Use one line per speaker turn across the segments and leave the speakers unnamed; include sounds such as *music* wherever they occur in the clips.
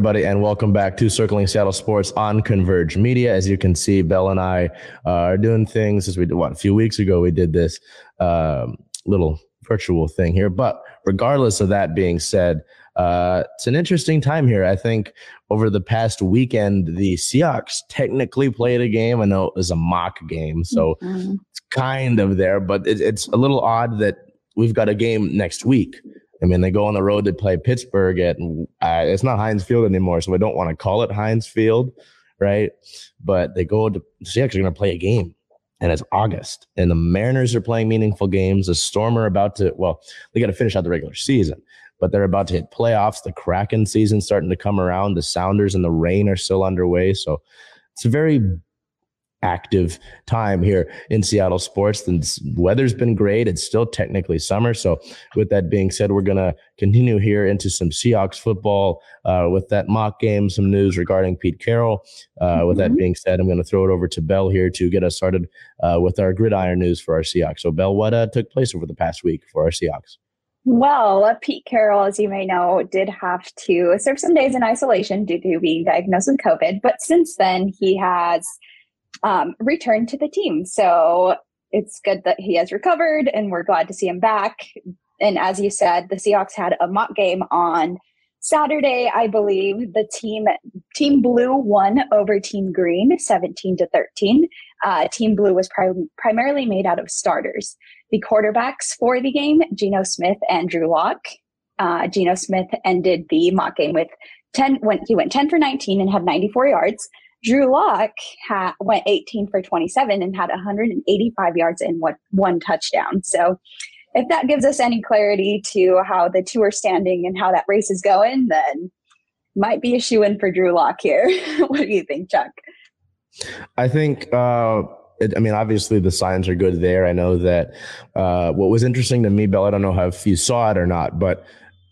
Everybody, and welcome back to Circling Seattle Sports on Converge Media. As you can see, Bell and I uh, are doing things as we did what a few weeks ago. We did this um, little virtual thing here, but regardless of that being said, uh, it's an interesting time here. I think over the past weekend, the Seahawks technically played a game. I know it was a mock game, so mm-hmm. it's kind of there, but it, it's a little odd that we've got a game next week. I mean, they go on the road to play Pittsburgh at uh, it's not Heinz Field anymore, so we don't want to call it Heinz Field, right? But they go to the Seahawks are going to play a game, and it's August, and the Mariners are playing meaningful games. The Storm are about to well, they got to finish out the regular season, but they're about to hit playoffs. The Kraken season starting to come around. The Sounders and the Rain are still underway, so it's a very active time here in Seattle sports. The weather's been great. It's still technically summer. So, with that being said, we're going to continue here into some Seahawks football uh, with that mock game, some news regarding Pete Carroll. Uh, mm-hmm. With that mm-hmm. being said, I'm going to throw it over to Bell here to get us started uh, with our gridiron news for our Seahawks. So, Bell, what uh, took place over the past week for our Seahawks?
Well, Pete Carroll, as you may know, did have to serve some days in isolation due to being diagnosed with COVID. But since then, he has um, returned to the team. So it's good that he has recovered and we're glad to see him back. And as you said, the Seahawks had a mock game on Saturday, I believe. The team Team Blue won over Team Green, 17 to 13. Uh, team Blue was pri- primarily made out of starters. The quarterbacks for the game, Geno Smith and Drew Lock. Uh, Geno Smith ended the mock game with 10, went, he went 10 for 19 and had 94 yards. Drew Lock ha- went 18 for 27 and had 185 yards and one, one touchdown. So, if that gives us any clarity to how the two are standing and how that race is going, then might be a shoe in for Drew Lock here. *laughs* what do you think, Chuck?
I think. Uh I mean, obviously the signs are good there. I know that uh, what was interesting to me, Bill, I don't know if you saw it or not, but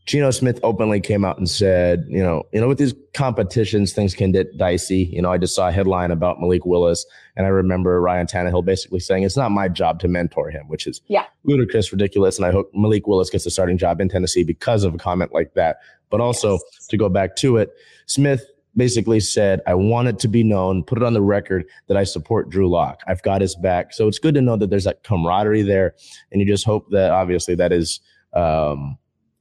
Geno Smith openly came out and said, you know, you know, with these competitions, things can get dicey. You know, I just saw a headline about Malik Willis, and I remember Ryan Tannehill basically saying it's not my job to mentor him, which is
yeah.
ludicrous, ridiculous. And I hope Malik Willis gets a starting job in Tennessee because of a comment like that. But also yes. to go back to it, Smith basically said, I want it to be known, put it on the record that I support Drew Lock. I've got his back. So it's good to know that there's that camaraderie there. And you just hope that obviously that is um,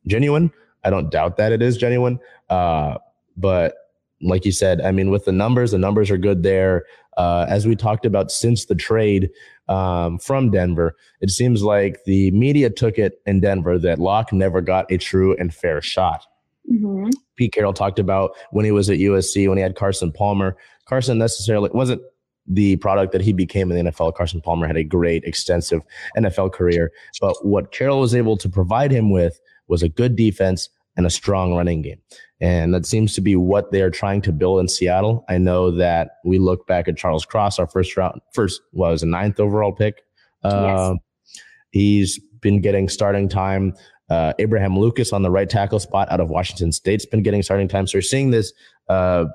genuine. I don't doubt that it is genuine. Uh, but like you said, I mean, with the numbers, the numbers are good there. Uh, as we talked about since the trade um, from Denver, it seems like the media took it in Denver that Lock never got a true and fair shot. Mm-hmm. Pete Carroll talked about when he was at USC, when he had Carson Palmer. Carson necessarily wasn't the product that he became in the NFL. Carson Palmer had a great, extensive NFL career. But what Carroll was able to provide him with was a good defense and a strong running game. And that seems to be what they're trying to build in Seattle. I know that we look back at Charles Cross, our first round, first well, was a ninth overall pick. Uh, yes. He's been getting starting time. Uh, Abraham Lucas on the right tackle spot out of Washington State's been getting starting time. So you're seeing this uh,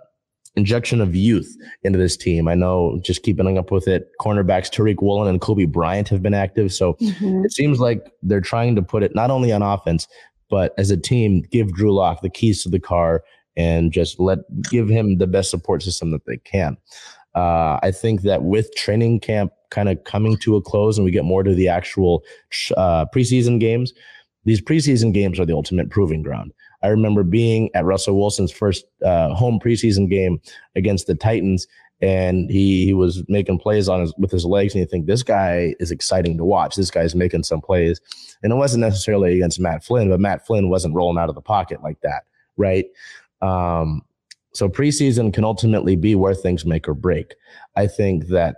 injection of youth into this team. I know just keeping up with it, cornerbacks Tariq Woolen and Coby Bryant have been active. So mm-hmm. it seems like they're trying to put it not only on offense, but as a team, give Drew Lock the keys to the car and just let give him the best support system that they can. Uh, I think that with training camp kind of coming to a close and we get more to the actual uh, preseason games, these preseason games are the ultimate proving ground. I remember being at Russell Wilson's first uh, home preseason game against the Titans, and he he was making plays on his with his legs, and you think this guy is exciting to watch. This guy's making some plays, and it wasn't necessarily against Matt Flynn, but Matt Flynn wasn't rolling out of the pocket like that, right? Um, so preseason can ultimately be where things make or break. I think that,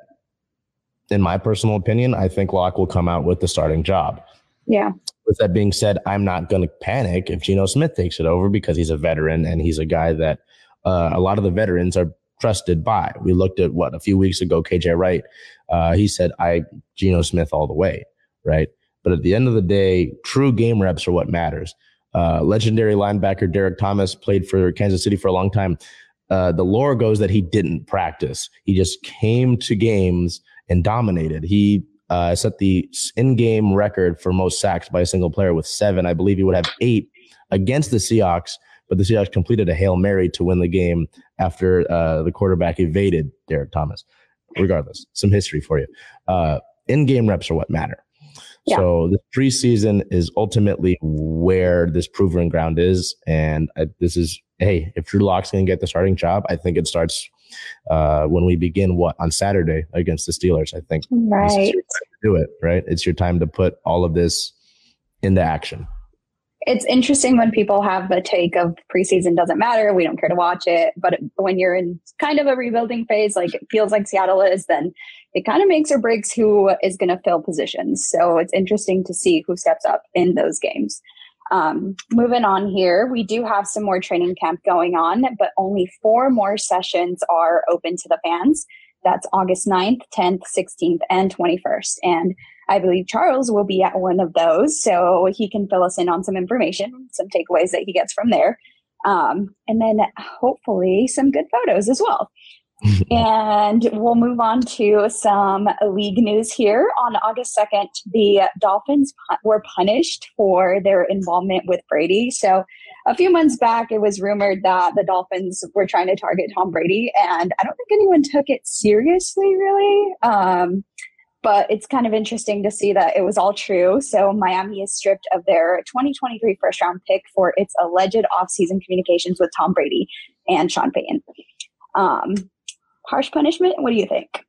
in my personal opinion, I think Lock will come out with the starting job.
Yeah.
With that being said, I'm not going to panic if Geno Smith takes it over because he's a veteran and he's a guy that uh, a lot of the veterans are trusted by. We looked at what a few weeks ago, KJ Wright. Uh, he said, "I Geno Smith all the way," right? But at the end of the day, true game reps are what matters. Uh, legendary linebacker Derrick Thomas played for Kansas City for a long time. Uh, the lore goes that he didn't practice. He just came to games and dominated. He uh, set the in-game record for most sacks by a single player with seven. I believe he would have eight against the Seahawks, but the Seahawks completed a hail mary to win the game after uh, the quarterback evaded Derrick Thomas. Regardless, some history for you. Uh, in-game reps are what matter. Yeah. So the preseason is ultimately where this proven ground is, and I, this is hey, if Drew Lock's going to get the starting job, I think it starts uh, when we begin what on Saturday against the Steelers. I think
right
do it right. It's your time to put all of this into action.
It's interesting when people have the take of preseason doesn't matter. We don't care to watch it. But when you're in kind of a rebuilding phase, like it feels like Seattle is, then it kind of makes or breaks who is going to fill positions. So it's interesting to see who steps up in those games. Um, moving on here, we do have some more training camp going on, but only four more sessions are open to the fans. That's August 9th, 10th, 16th, and 21st. And I believe Charles will be at one of those, so he can fill us in on some information, some takeaways that he gets from there. Um, and then hopefully some good photos as well *laughs* and we'll move on to some league news here. On August 2nd, the Dolphins were punished for their involvement with Brady. So, a few months back, it was rumored that the Dolphins were trying to target Tom Brady, and I don't think anyone took it seriously, really. Um, but it's kind of interesting to see that it was all true. So Miami is stripped of their 2023 first round pick for its alleged offseason communications with Tom Brady and Sean Payton. Um, harsh punishment? What do you think?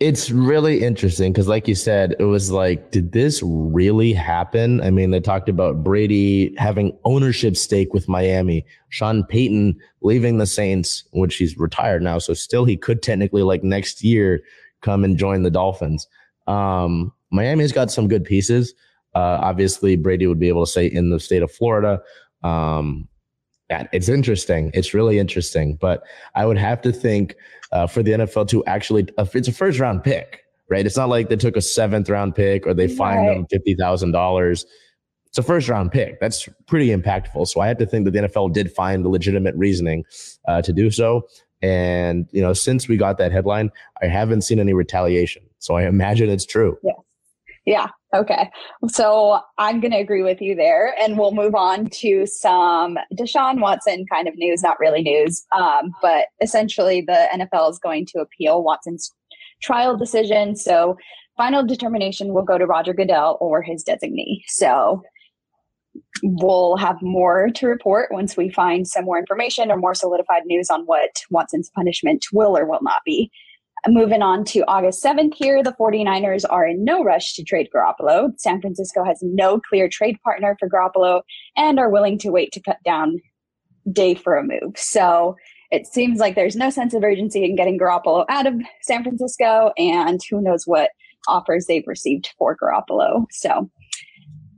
It's really interesting because, like you said, it was like, did this really happen? I mean, they talked about Brady having ownership stake with Miami, Sean Payton leaving the Saints, which he's retired now. So, still, he could technically, like next year, come and join the Dolphins. Um, Miami's got some good pieces. Uh, obviously, Brady would be able to stay in the state of Florida. Um, it's interesting. It's really interesting. But I would have to think uh, for the NFL to actually, uh, it's a first round pick, right? It's not like they took a seventh round pick or they fined right. them fifty thousand dollars. It's a first round pick. That's pretty impactful. So I have to think that the NFL did find the legitimate reasoning uh, to do so. And you know, since we got that headline, I haven't seen any retaliation. So I imagine it's true.
Yeah. Yeah. Okay. So I'm going to agree with you there. And we'll move on to some Deshaun Watson kind of news, not really news. Um, but essentially, the NFL is going to appeal Watson's trial decision. So final determination will go to Roger Goodell or his designee. So we'll have more to report once we find some more information or more solidified news on what Watson's punishment will or will not be. Moving on to August 7th here, the 49ers are in no rush to trade Garoppolo. San Francisco has no clear trade partner for Garoppolo and are willing to wait to cut down day for a move. So it seems like there's no sense of urgency in getting Garoppolo out of San Francisco, and who knows what offers they've received for Garoppolo. So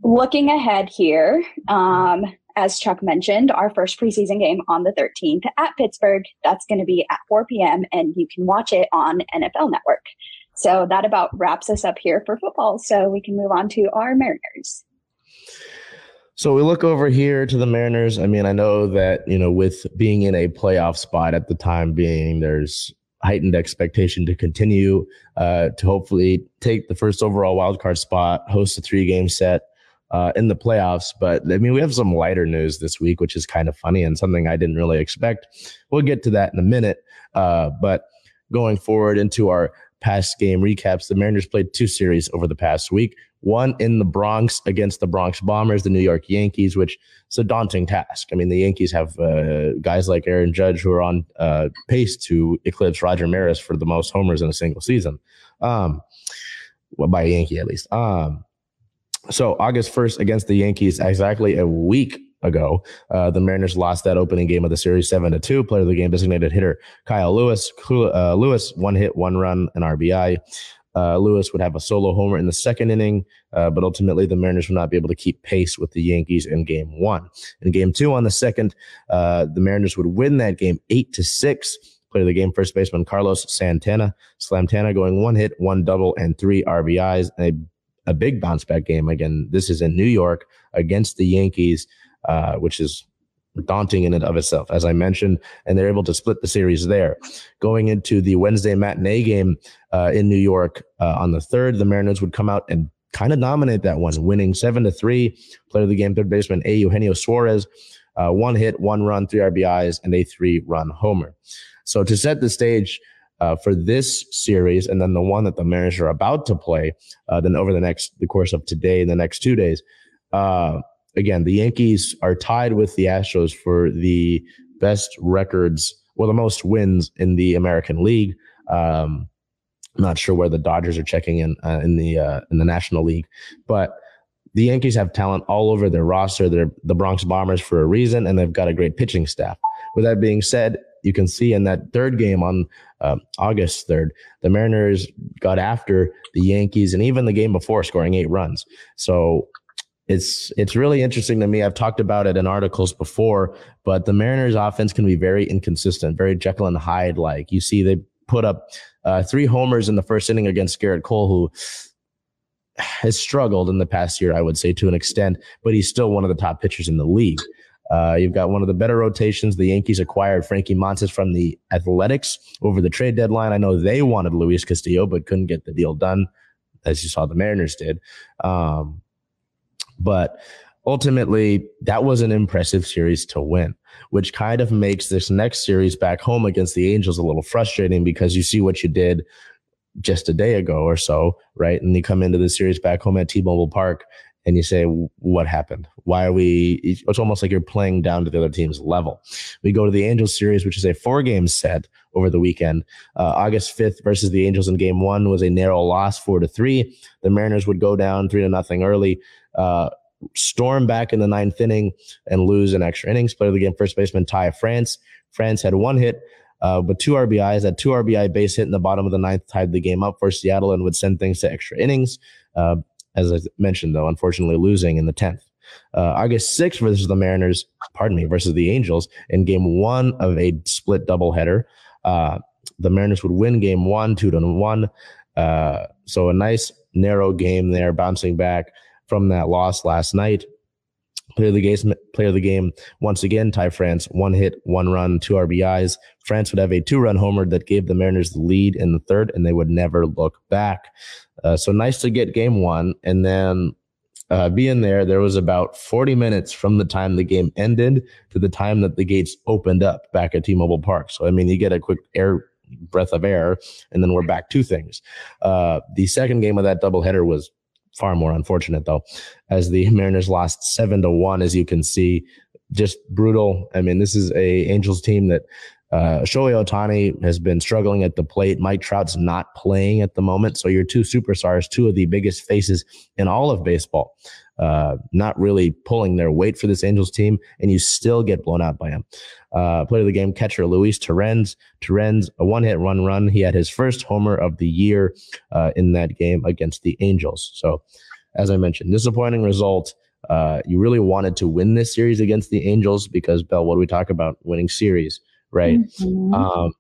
looking ahead here, um, as Chuck mentioned, our first preseason game on the 13th at Pittsburgh. That's going to be at 4 p.m. and you can watch it on NFL Network. So that about wraps us up here for football. So we can move on to our Mariners.
So we look over here to the Mariners. I mean, I know that, you know, with being in a playoff spot at the time being, there's heightened expectation to continue uh, to hopefully take the first overall wildcard spot, host a three game set uh, in the playoffs. But I mean, we have some lighter news this week, which is kind of funny and something I didn't really expect. We'll get to that in a minute. Uh, but going forward into our past game recaps, the Mariners played two series over the past week. One in the Bronx against the Bronx Bombers, the New York Yankees, which is a daunting task. I mean, the Yankees have uh, guys like Aaron Judge who are on uh, pace to eclipse Roger Maris for the most homers in a single season, um, well, by a Yankee at least. Um, so August 1st against the Yankees, exactly a week ago, uh, the Mariners lost that opening game of the series seven to two. Player of the game designated hitter Kyle Lewis. Uh, Lewis one hit, one run, an RBI. Uh, Lewis would have a solo homer in the second inning, uh, but ultimately the Mariners would not be able to keep pace with the Yankees in game one. In game two on the second, uh, the Mariners would win that game eight to six. Player of the game, first baseman Carlos Santana. Slamtana going one hit, one double, and three RBIs. And a, a big bounce back game. Again, this is in New York against the Yankees, uh, which is daunting in and of itself, as I mentioned, and they're able to split the series there. Going into the Wednesday matinee game uh, in New York uh, on the third, the Mariners would come out and kind of dominate that one, winning seven to three. Player of the game, third baseman A. Eugenio Suarez, uh, one hit, one run, three RBIs, and a three-run homer. So to set the stage. Uh, for this series, and then the one that the Mariners are about to play, uh, then over the next the course of today and the next two days, uh, again, the Yankees are tied with the Astros for the best records, well, the most wins in the American League. Um, not sure where the Dodgers are checking in uh, in the uh, in the National League, but the Yankees have talent all over their roster. They're the Bronx Bombers for a reason, and they've got a great pitching staff. With that being said, you can see in that third game on uh, August 3rd, the Mariners got after the Yankees and even the game before scoring eight runs. So it's it's really interesting to me. I've talked about it in articles before, but the Mariners offense can be very inconsistent, very Jekyll and Hyde like. You see they put up uh, three homers in the first inning against Gerrit Cole, who has struggled in the past year, I would say, to an extent, but he's still one of the top pitchers in the league. Uh, you've got one of the better rotations. The Yankees acquired Frankie Montas from the Athletics over the trade deadline. I know they wanted Luis Castillo, but couldn't get the deal done, as you saw the Mariners did. Um, but ultimately, that was an impressive series to win, which kind of makes this next series back home against the Angels a little frustrating because you see what you did just a day ago or so, right? And you come into the series back home at T-Mobile Park and you say, what happened? Why are we? It's almost like you're playing down to the other team's level. We go to the Angels series, which is a four game set over the weekend. Uh, August 5th versus the Angels in game one was a narrow loss, four to three. The Mariners would go down three to nothing early uh, storm back in the ninth inning and lose an extra innings. Player of the game, first baseman Ty France. France had one hit, uh, but two RBIs. That two RBI base hit in the bottom of the ninth tied the game up for Seattle and would send things to extra innings. Uh, as I mentioned, though, unfortunately losing in the 10th. Uh, August 6th versus the Mariners, pardon me, versus the Angels in game one of a split doubleheader. Uh, the Mariners would win game one, two to one. Uh, so a nice narrow game there, bouncing back from that loss last night. Player of the game, player of the game once again. Ty France, one hit, one run, two RBIs. France would have a two-run homer that gave the Mariners the lead in the third, and they would never look back. Uh, so nice to get game one, and then uh, being there, there was about 40 minutes from the time the game ended to the time that the gates opened up back at T-Mobile Park. So I mean, you get a quick air breath of air, and then we're back to things. Uh, the second game of that doubleheader was far more unfortunate though, as the *laughs* Mariners lost seven to one, as you can see, just brutal. I mean, this is a Angels team that uh, Shohei Ohtani has been struggling at the plate. Mike Trout's not playing at the moment. So your two superstars, two of the biggest faces in all of baseball, uh, not really pulling their weight for this Angels team, and you still get blown out by him. Uh, player of the game catcher Luis Torrens. Torrens, a one hit run run. He had his first homer of the year uh, in that game against the Angels. So, as I mentioned, disappointing result. Uh, you really wanted to win this series against the Angels because Bell, what do we talk about? Winning series, right? Mm-hmm. Um,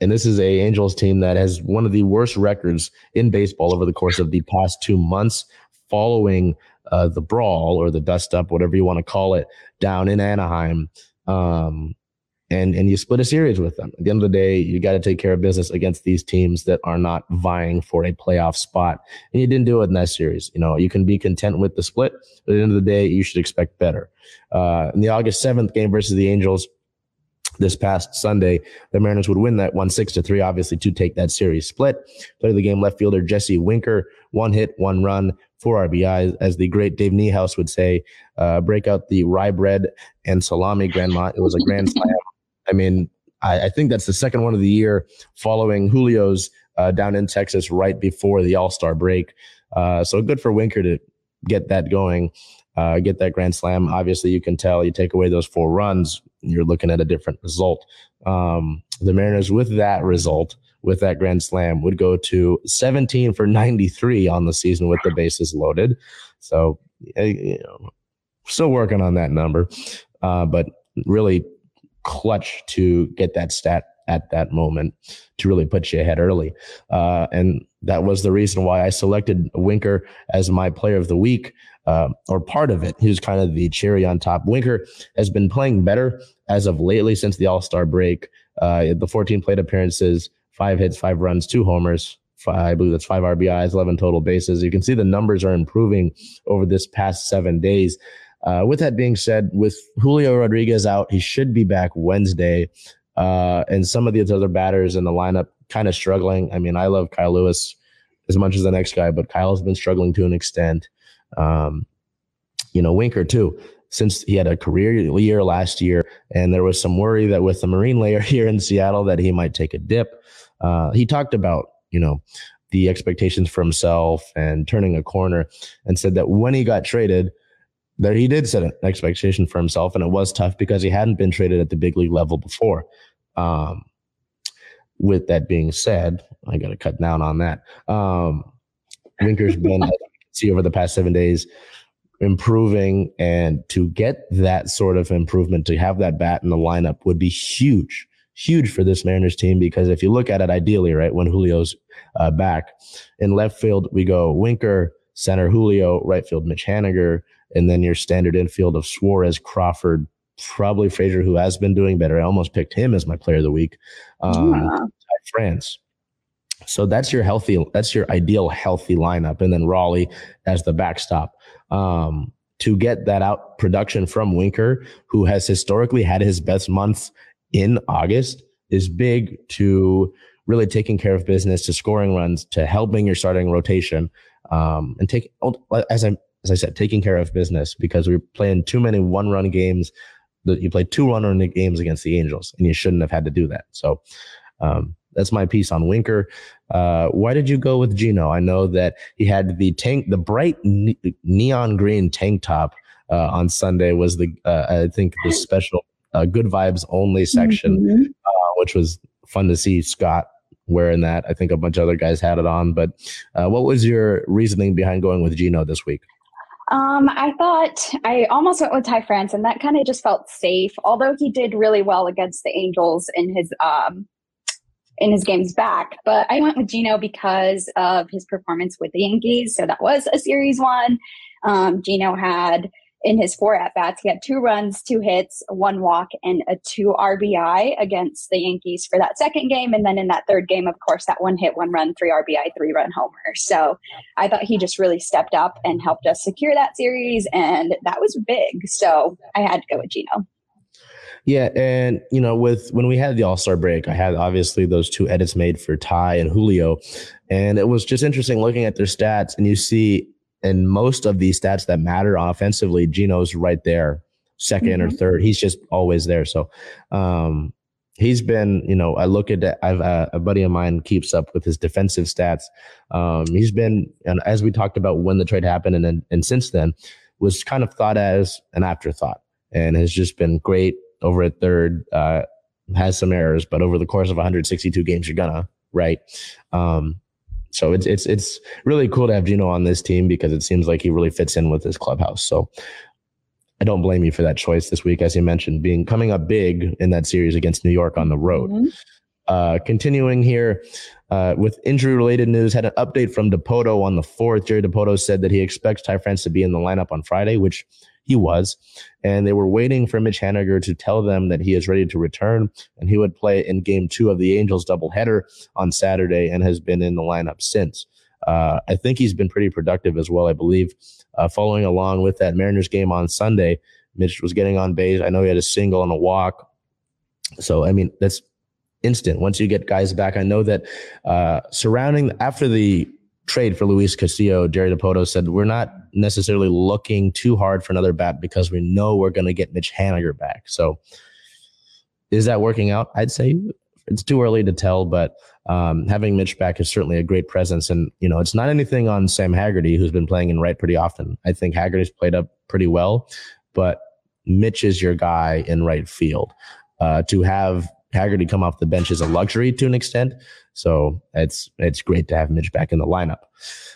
and this is a Angels team that has one of the worst records in baseball over the course of the past two months, following uh, the brawl or the dust up, whatever you want to call it, down in Anaheim. Um, and and you split a series with them. At the end of the day, you got to take care of business against these teams that are not vying for a playoff spot. And you didn't do it in that series. You know, you can be content with the split, but at the end of the day, you should expect better. Uh, in the August seventh game versus the Angels, this past Sunday, the Mariners would win that one six to three, obviously to take that series split. Play the game left fielder Jesse Winker, one hit, one run, four RBIs, as the great Dave Niehaus would say, uh, break out the rye bread and salami grandma. It was a grand slam. I mean, I, I, think that's the second one of the year following Julio's uh, down in Texas right before the All Star break. Uh, so good for Winker to get that going, uh, get that grand slam. Obviously, you can tell you take away those four runs, you're looking at a different result. Um, the Mariners, with that result, with that grand slam would go to 17 for 93 on the season with the bases loaded. So, you know, still working on that number, uh, but really clutch to get that stat at that moment to really put you ahead early. Uh, and that was the reason why I selected Winker as my player of the week. Uh, or part of it. He was kind of the cherry on top. Winker has been playing better as of lately since the All Star break. Uh, the 14 plate appearances, five hits, five runs, two homers. Five, I believe that's five RBIs, 11 total bases. You can see the numbers are improving over this past seven days. Uh, with that being said, with Julio Rodriguez out, he should be back Wednesday. Uh, and some of these other batters in the lineup kind of struggling. I mean, I love Kyle Lewis as much as the next guy, but Kyle's been struggling to an extent. Um, you know, Winker too, since he had a career year last year, and there was some worry that with the Marine layer *laughs* here in Seattle that he might take a dip. Uh, he talked about, you know, the expectations for himself and turning a corner, and said that when he got traded, that he did set an expectation for himself, and it was tough because he hadn't been traded at the big league level before. Um, with that being said, I got to cut down on that. Um, Winker's *laughs* been see over the past seven days improving and to get that sort of improvement to have that bat in the lineup would be huge huge for this mariners team because if you look at it ideally right when julio's uh, back in left field we go winker center julio right field mitch haniger and then your standard infield of suarez crawford probably frazier who has been doing better i almost picked him as my player of the week um, yeah. france so that's your healthy, that's your ideal healthy lineup. And then Raleigh as the backstop. Um, to get that out production from Winker, who has historically had his best month in August, is big to really taking care of business, to scoring runs, to helping your starting rotation, um, and take as I as I said, taking care of business because we're playing too many one run games. You played two run run games against the Angels, and you shouldn't have had to do that. So um, that's my piece on Winker. Uh, why did you go with Geno? I know that he had the tank, the bright ne- neon green tank top uh, on Sunday was the uh, I think the special uh, good vibes only section, mm-hmm. Uh, which was fun to see Scott wearing that. I think a bunch of other guys had it on. But uh, what was your reasoning behind going with Geno this week?
Um, I thought I almost went with Ty France, and that kind of just felt safe. Although he did really well against the Angels in his um, in his games back. But I went with Geno because of his performance with the Yankees. So that was a series one. Um, Geno had in his four at bats, he had two runs, two hits, one walk, and a two RBI against the Yankees for that second game. And then in that third game, of course, that one hit, one run, three RBI, three run homer. So I thought he just really stepped up and helped us secure that series. And that was big. So I had to go with Geno.
Yeah, and you know, with when we had the All Star break, I had obviously those two edits made for Ty and Julio, and it was just interesting looking at their stats, and you see in most of these stats that matter offensively, Geno's right there, 2nd mm-hmm. or third. He's just always there. So, um, he's been, you know, I look at that. I've uh, a buddy of mine keeps up with his defensive stats. Um, he's been, and as we talked about when the trade happened, and then and since then, was kind of thought as an afterthought, and has just been great over at third uh, has some errors, but over the course of 162 games, you're gonna right. Um, so it's it's it's really cool to have Geno on this team because it seems like he really fits in with this clubhouse. So I don't blame you for that choice this week, as you mentioned, being coming up big in that series against New York on the road. Mm-hmm. Uh, continuing here uh, with injury related news, had an update from Dipoto on the fourth. Jerry Dipoto said that he expects Ty France to be in the lineup on Friday, which he was. And they were waiting for Mitch Haniger to tell them that he is ready to return and he would play in game two of the Angels doubleheader on Saturday and has been in the lineup since. Uh, I think he's been pretty productive as well, I believe. Uh, following along with that Mariners game on Sunday, Mitch was getting on base. I know he had a single and a walk. So, I mean, that's instant once you get guys back. I know that uh, surrounding after the trade for Luis Castillo, Jerry Dipoto said, we're not necessarily looking too hard for another bat because we know we're going to get Mitch Haniger back. So is that working out? I'd say it's too early to tell, but um, having Mitch back is certainly a great presence. And, you know, it's not anything on Sam Haggerty, who's been playing in right pretty often. I think Haggerty's played up pretty well, but Mitch is your guy in right field. Uh, to have Haggerty come off the bench is a luxury to an extent. So it's it's great to have Mitch back in the lineup.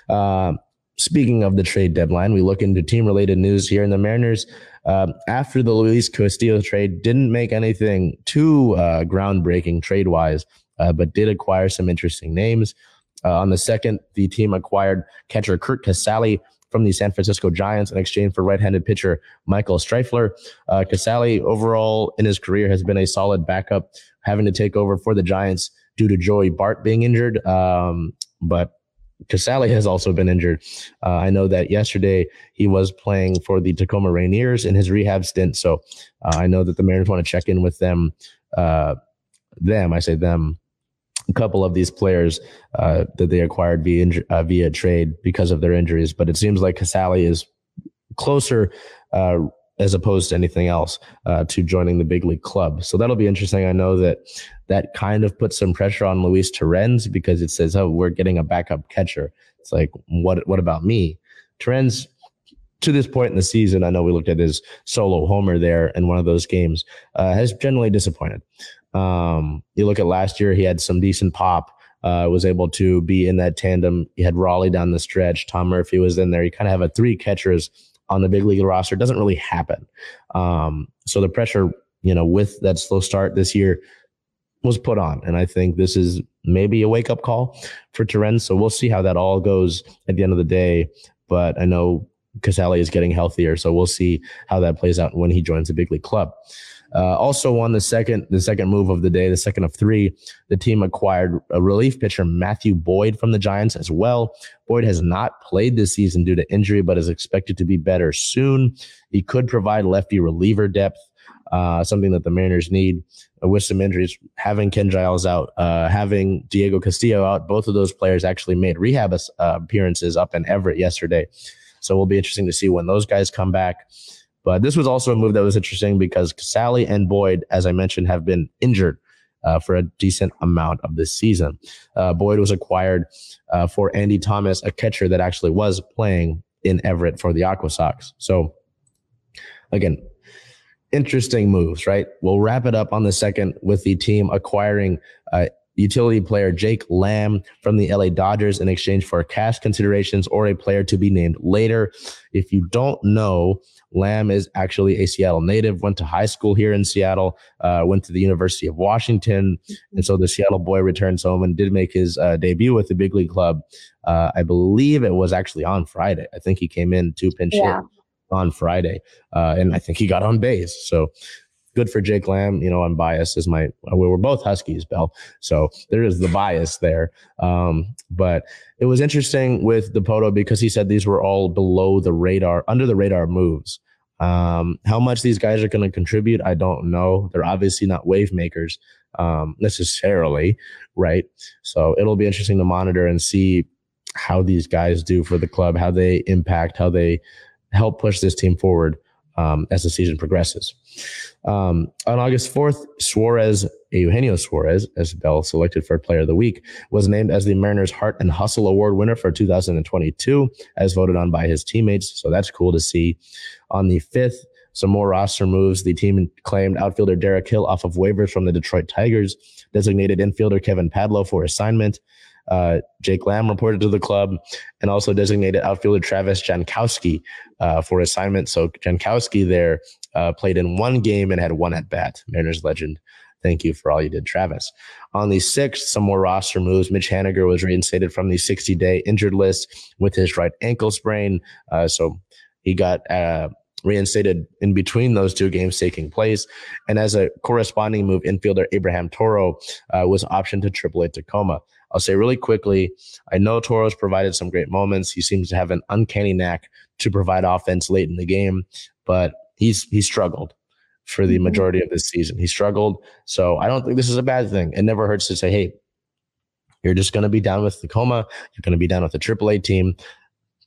Uh, speaking of the trade deadline, we look into team related news here. And the Mariners, uh, after the Luis Castillo trade, didn't make anything too uh, groundbreaking trade wise, uh, but did acquire some interesting names. Uh, on the second, the team acquired catcher Curt Casali from the San Francisco Giants in exchange for right-handed pitcher Michael Stryffeler. Uh, Casali overall in his career has been a solid backup, having to take over for the Giants due to Joey Bart being injured. Um, but Casali has also been injured. Uh, I know that yesterday he was playing for the Tacoma Rainiers in his rehab stint. So uh, I know that the Mariners want to check in with them. Uh, them, I say them, a couple of these players uh, that they acquired via uh, via trade because of their injuries. But it seems like Casali is closer uh, as opposed to anything else uh, to joining the big league club. So that'll be interesting. I know that that kind of puts some pressure on Luis Torrens because it says, "Oh, we're getting a backup catcher." It's like, what what about me? Torrens to this point in the season, I know we looked at his solo homer there in one of those games, uh, has generally disappointed. Um, you look at last year, he had some decent pop. Uh, was able to be in that tandem. He had Raleigh down the stretch. Tom Murphy was in there. You kind of have a three catchers on the big league roster. It doesn't really happen. Um, so the pressure, you know, with that slow start this year was put on. And I think this is maybe a wake up call for Torrens. So we'll see how that all goes at the end of the day. But I know Casali is getting healthier. So we'll see how that plays out when he joins the big league club. Uh, also on the second, the second move of the day, the second of three, the team acquired a relief pitcher, Matthew Boyd from the Giants as well. Boyd has not played this season due to injury, but is expected to be better soon. He could provide lefty reliever depth, uh, something that the Mariners need uh, with some injuries. Having Ken Giles out, uh, having Diego Castillo out, both of those players actually made rehab uh, appearances up in Everett yesterday. So it'll be interesting to see when those guys come back. But this was also a move that was interesting because Sally and Boyd, as I mentioned, have been injured uh, for a decent amount of this season. Uh, Boyd was acquired uh, for Andy Thomas, a catcher that actually was playing in Everett for the Aqua Sox. So, again, interesting moves, right? We'll wrap it up on the second with the team acquiring uh, utility player Jake Lamb from the LA Dodgers in exchange for cash considerations or a player to be named later. If you don't know, Lamb is actually a Seattle native, went to high school here in Seattle, uh, went to the University of Washington. And so the Seattle boy returns home and did make his uh, debut with the big league club. Uh, I believe it was actually on Friday. I think he came in to pinch yeah. hit on Friday. Uh, and I think he got on base. So good for Jake Lamb. You know, I'm biased as my we were both Huskies, Bell. So there is the bias there. Um, but it was interesting with Dipoto because he said these were all below the radar, under the radar moves. Um, how much these guys are going to contribute, I don't know. They're obviously not wave makers um, necessarily, right? So it'll be interesting to monitor and see how these guys do for the club, how they impact, how they help push this team forward um, as the season progresses. Um, on August 4th, Suarez, Eugenio Suarez, as Bell selected for Player of the Week, was named as the Mariners Heart and Hustle Award winner for 2022, as voted on by his teammates. So that's cool to see. On the 5th, some more roster moves. The team claimed outfielder Derek Hill off of waivers from the Detroit Tigers, designated infielder Kevin Padlo for assignment. Uh, Jake Lamb reported to the club and also designated outfielder Travis Jankowski uh, for assignment. So Jankowski there uh, played in one game and had one at bat. Mariners legend. Thank you for all you did, Travis. On the sixth, some more roster moves. Mitch Haniger was reinstated from the 60 day injured list with his right ankle sprain. Uh, so he got uh, reinstated in between those two games taking place. And as a corresponding move, infielder Abraham Toro uh, was optioned to AAA Tacoma. I'll say really quickly, I know Toro's provided some great moments. He seems to have an uncanny knack to provide offense late in the game, but he's he struggled for the mm-hmm. majority of this season. He struggled. So I don't think this is a bad thing. It never hurts to say, hey, you're just going to be down with Tacoma. You're going to be down with the AAA team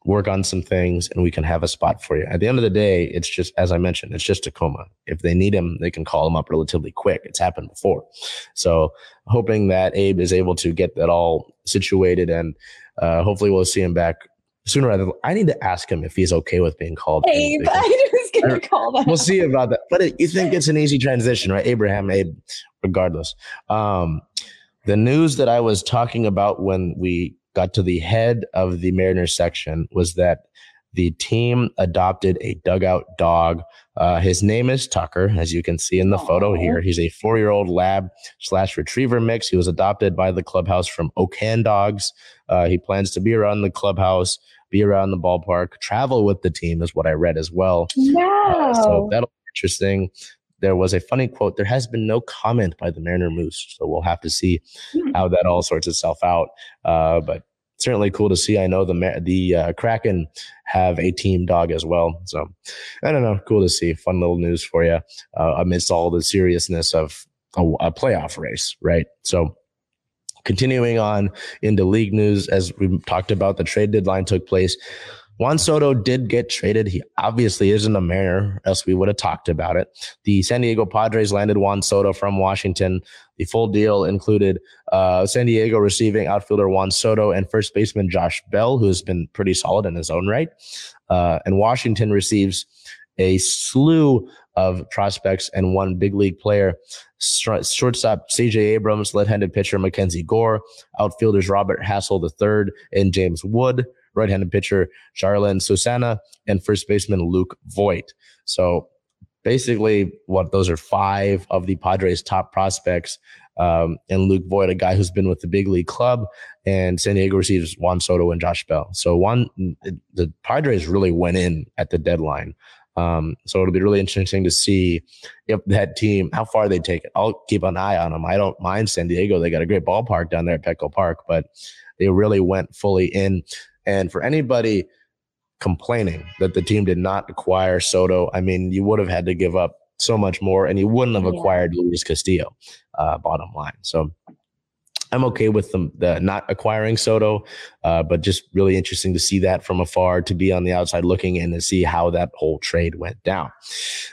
work on some things and we can have a spot for you. At the end of the day, it's just, as I mentioned, it's just Tacoma. If they need him, they can call him up relatively quick. It's happened before. So hoping that Abe is able to get that all situated and uh, hopefully we'll see him back sooner rather. I need to ask him if he's okay with being called.
Abe, *laughs* I was going to call that.
We'll see about that. But it, you think it's an easy transition, right? Abraham, Abe, regardless. Um, the news that I was talking about when we got to the head of the Mariners section was that the team adopted a dugout dog. Uh, his name is Tucker, as you can see in the photo here. He's a four year old lab slash retriever mix. He was adopted by the clubhouse from Okan Dogs. Uh, he plans to be around the clubhouse, be around the ballpark, travel with the team, is what I read as well.
Wow.
Uh, so that'll be interesting there was a funny quote. There has been no comment by the Mariner Moose, so we'll have to see hmm. how that all sorts itself out. Uh, but certainly cool to see. I know the the uh, Kraken have a team dog as well, so I don't know. Cool to see. Fun little news for you uh, amidst all the seriousness of a, a playoff race, right? So. Continuing on into league news, as we talked about, the trade deadline took place. Juan Soto did get traded. He obviously isn't a Mariner, else we would have talked about it. The San Diego Padres landed Juan Soto from Washington. The full deal included uh, San Diego receiving outfielder Juan Soto and first baseman Josh Bell, who's been pretty solid in his own right. Uh, and Washington receives a slew of prospects and one big league player. Shortstop CJ Abrams, left-handed pitcher Mackenzie Gore, outfielders Robert Hassell III and James Wood, right-handed pitcher Jarlin Susana, and first baseman Luke Voit. So basically, what those are five of the Padres' top prospects. Um, and Luke Voit, a guy who's been with the big league club, and San Diego receives Juan Soto and Josh Bell. So one, the Padres really went in at the deadline. Um, so it'll be really interesting to see if that team, how far they take it. I'll keep an eye on them. I don't mind San Diego. They got a great ballpark down there at Petco Park, but they really went fully in. And for anybody complaining that the team did not acquire Soto, I mean, you would have had to give up so much more and you wouldn't have acquired Luis Castillo, uh, bottom line. So I'm okay with them the not acquiring Soto, uh, but just really interesting to see that from afar, to be on the outside looking in and to see how that whole trade went down.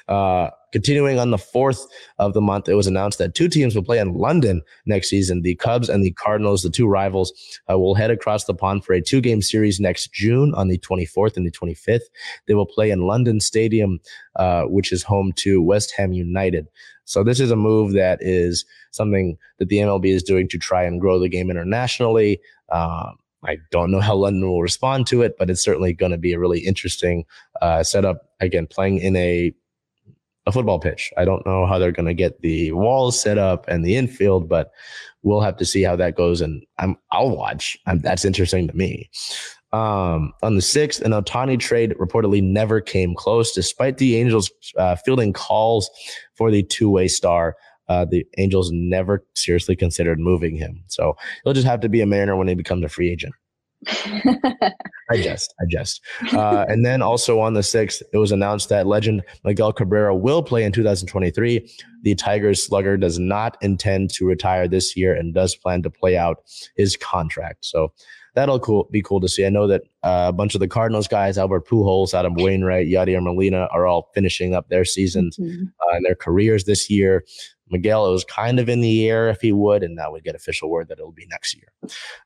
Uh, Continuing on the fourth of the month, it was announced that two teams will play in London next season. The Cubs and the Cardinals, the two rivals, uh, will head across the pond for a two game series next June on the 24th and the 25th. They will play in London Stadium, uh, which is home to West Ham United. So this is a move that is something that the MLB is doing to try and grow the game internationally. Um, I don't know how London will respond to it, but it's certainly going to be a really interesting uh, setup. Again, playing in a a football pitch. I don't know how they're going to get the walls set up and the infield, but we'll have to see how that goes. And I'm, I'll watch. I'm, that's interesting to me. Um, on the sixth, an Ohtani trade reportedly never came close, despite the Angels uh, fielding calls for the two-way star. Uh, the Angels never seriously considered moving him, so he'll just have to be a Mariner when he becomes a free agent. *laughs* I jest, I jest. Uh, and then also on the 6th, it was announced that legend Miguel Cabrera will play in 2023. The Tigers slugger does not intend to retire this year and does plan to play out his contract. So that'll cool, be cool to see. I know that uh, a bunch of the Cardinals guys, Albert Pujols, Adam Wainwright, Yadier Molina, are all finishing up their seasons mm-hmm. uh, and their careers this year. Miguel, it was kind of in the air if he would, and now we get official word that it'll be next year.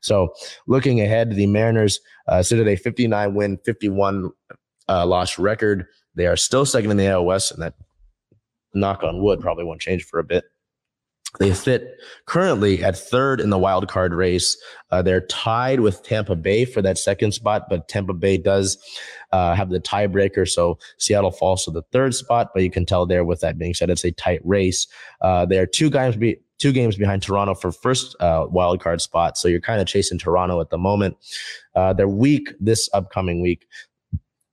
So looking ahead, the Mariners uh, sit at a 59 win, 51 uh, loss record. They are still second in the AL West, and that knock on wood probably won't change for a bit. They fit currently at third in the wild card race. Uh, they're tied with Tampa Bay for that second spot, but Tampa Bay does uh, have the tiebreaker. So Seattle falls to the third spot, but you can tell there with that being said, it's a tight race. Uh, they are two games be- two games behind Toronto for first uh, wild card spot. So you're kind of chasing Toronto at the moment. Uh, their week this upcoming week